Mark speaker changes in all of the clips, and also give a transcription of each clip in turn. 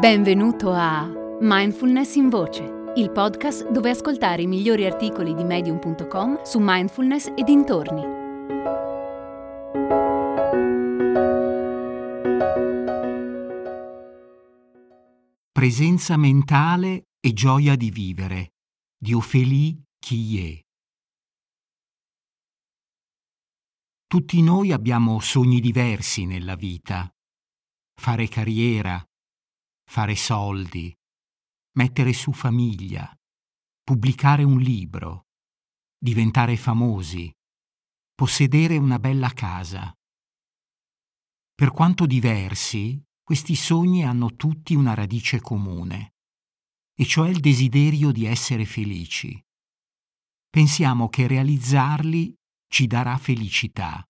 Speaker 1: Benvenuto a Mindfulness in Voce, il podcast dove ascoltare i migliori articoli di medium.com su mindfulness e dintorni.
Speaker 2: Presenza mentale e gioia di vivere di Ophélie Quillet. Tutti noi abbiamo sogni diversi nella vita. Fare carriera, fare soldi, mettere su famiglia, pubblicare un libro, diventare famosi, possedere una bella casa. Per quanto diversi, questi sogni hanno tutti una radice comune, e cioè il desiderio di essere felici. Pensiamo che realizzarli ci darà felicità.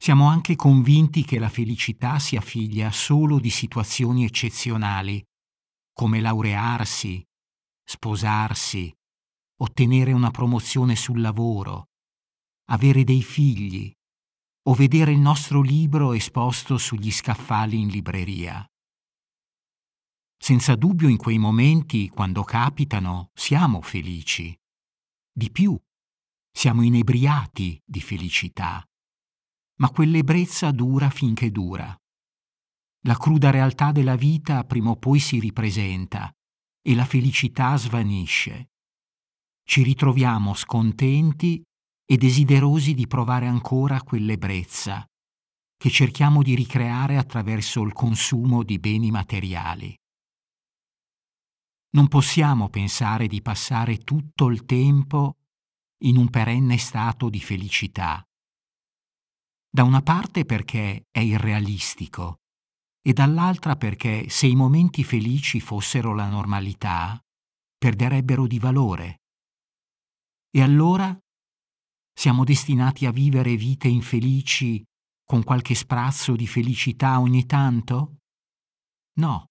Speaker 2: Siamo anche convinti che la felicità sia figlia solo di situazioni eccezionali, come laurearsi, sposarsi, ottenere una promozione sul lavoro, avere dei figli o vedere il nostro libro esposto sugli scaffali in libreria. Senza dubbio in quei momenti, quando capitano, siamo felici. Di più, siamo inebriati di felicità ma quell'ebbrezza dura finché dura. La cruda realtà della vita prima o poi si ripresenta e la felicità svanisce. Ci ritroviamo scontenti e desiderosi di provare ancora quell'ebbrezza che cerchiamo di ricreare attraverso il consumo di beni materiali. Non possiamo pensare di passare tutto il tempo in un perenne stato di felicità da una parte perché è irrealistico e dall'altra perché se i momenti felici fossero la normalità, perderebbero di valore. E allora siamo destinati a vivere vite infelici con qualche sprazzo di felicità ogni tanto? No.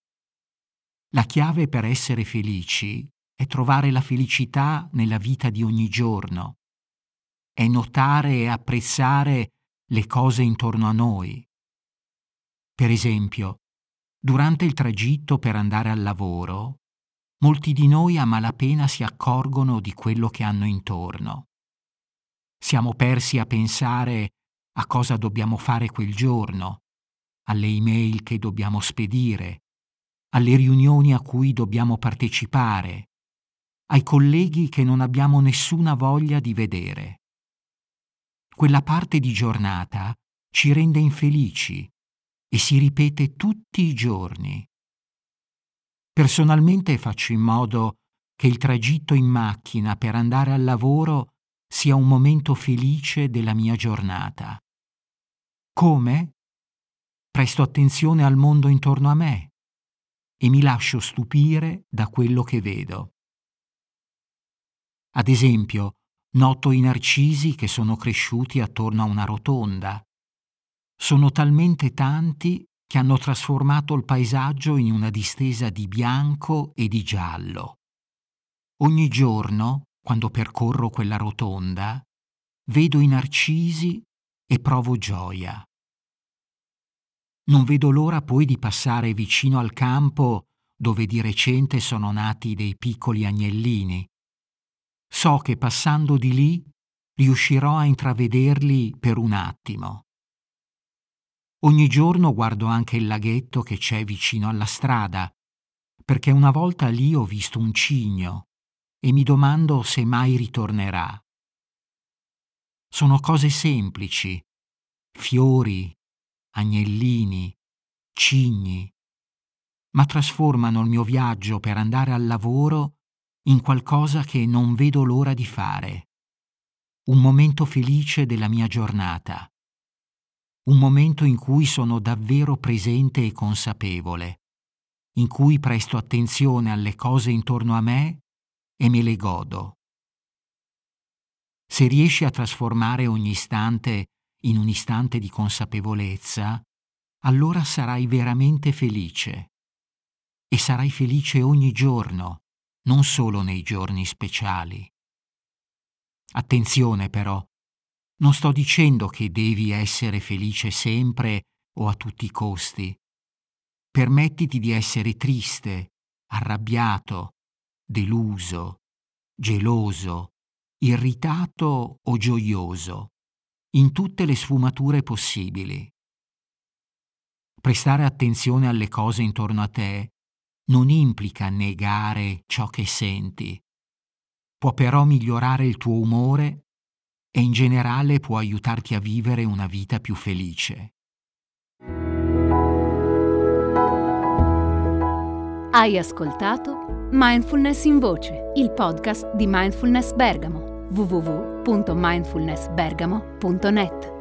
Speaker 2: La chiave per essere felici è trovare la felicità nella vita di ogni giorno, è notare e apprezzare le cose intorno a noi. Per esempio, durante il tragitto per andare al lavoro, molti di noi a malapena si accorgono di quello che hanno intorno. Siamo persi a pensare a cosa dobbiamo fare quel giorno, alle email che dobbiamo spedire, alle riunioni a cui dobbiamo partecipare, ai colleghi che non abbiamo nessuna voglia di vedere quella parte di giornata ci rende infelici e si ripete tutti i giorni. Personalmente faccio in modo che il tragitto in macchina per andare al lavoro sia un momento felice della mia giornata. Come? Presto attenzione al mondo intorno a me e mi lascio stupire da quello che vedo. Ad esempio, Noto i narcisi che sono cresciuti attorno a una rotonda. Sono talmente tanti che hanno trasformato il paesaggio in una distesa di bianco e di giallo. Ogni giorno, quando percorro quella rotonda, vedo i narcisi e provo gioia. Non vedo l'ora poi di passare vicino al campo dove di recente sono nati dei piccoli agnellini So che passando di lì riuscirò a intravederli per un attimo. Ogni giorno guardo anche il laghetto che c'è vicino alla strada, perché una volta lì ho visto un cigno e mi domando se mai ritornerà. Sono cose semplici, fiori, agnellini, cigni, ma trasformano il mio viaggio per andare al lavoro in qualcosa che non vedo l'ora di fare. Un momento felice della mia giornata. Un momento in cui sono davvero presente e consapevole, in cui presto attenzione alle cose intorno a me e me le godo. Se riesci a trasformare ogni istante in un istante di consapevolezza, allora sarai veramente felice. E sarai felice ogni giorno, non solo nei giorni speciali. Attenzione però, non sto dicendo che devi essere felice sempre o a tutti i costi. permettiti di essere triste, arrabbiato, deluso, geloso, irritato o gioioso, in tutte le sfumature possibili. Prestare attenzione alle cose intorno a te non implica negare ciò che senti. Può però migliorare il tuo umore e in generale può aiutarti a vivere una vita più felice.
Speaker 1: Hai ascoltato Mindfulness in Voce, il podcast di Mindfulness Bergamo, www.mindfulnessbergamo.net.